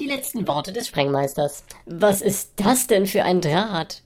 Die letzten Worte des Sprengmeisters. Was ist das denn für ein Draht?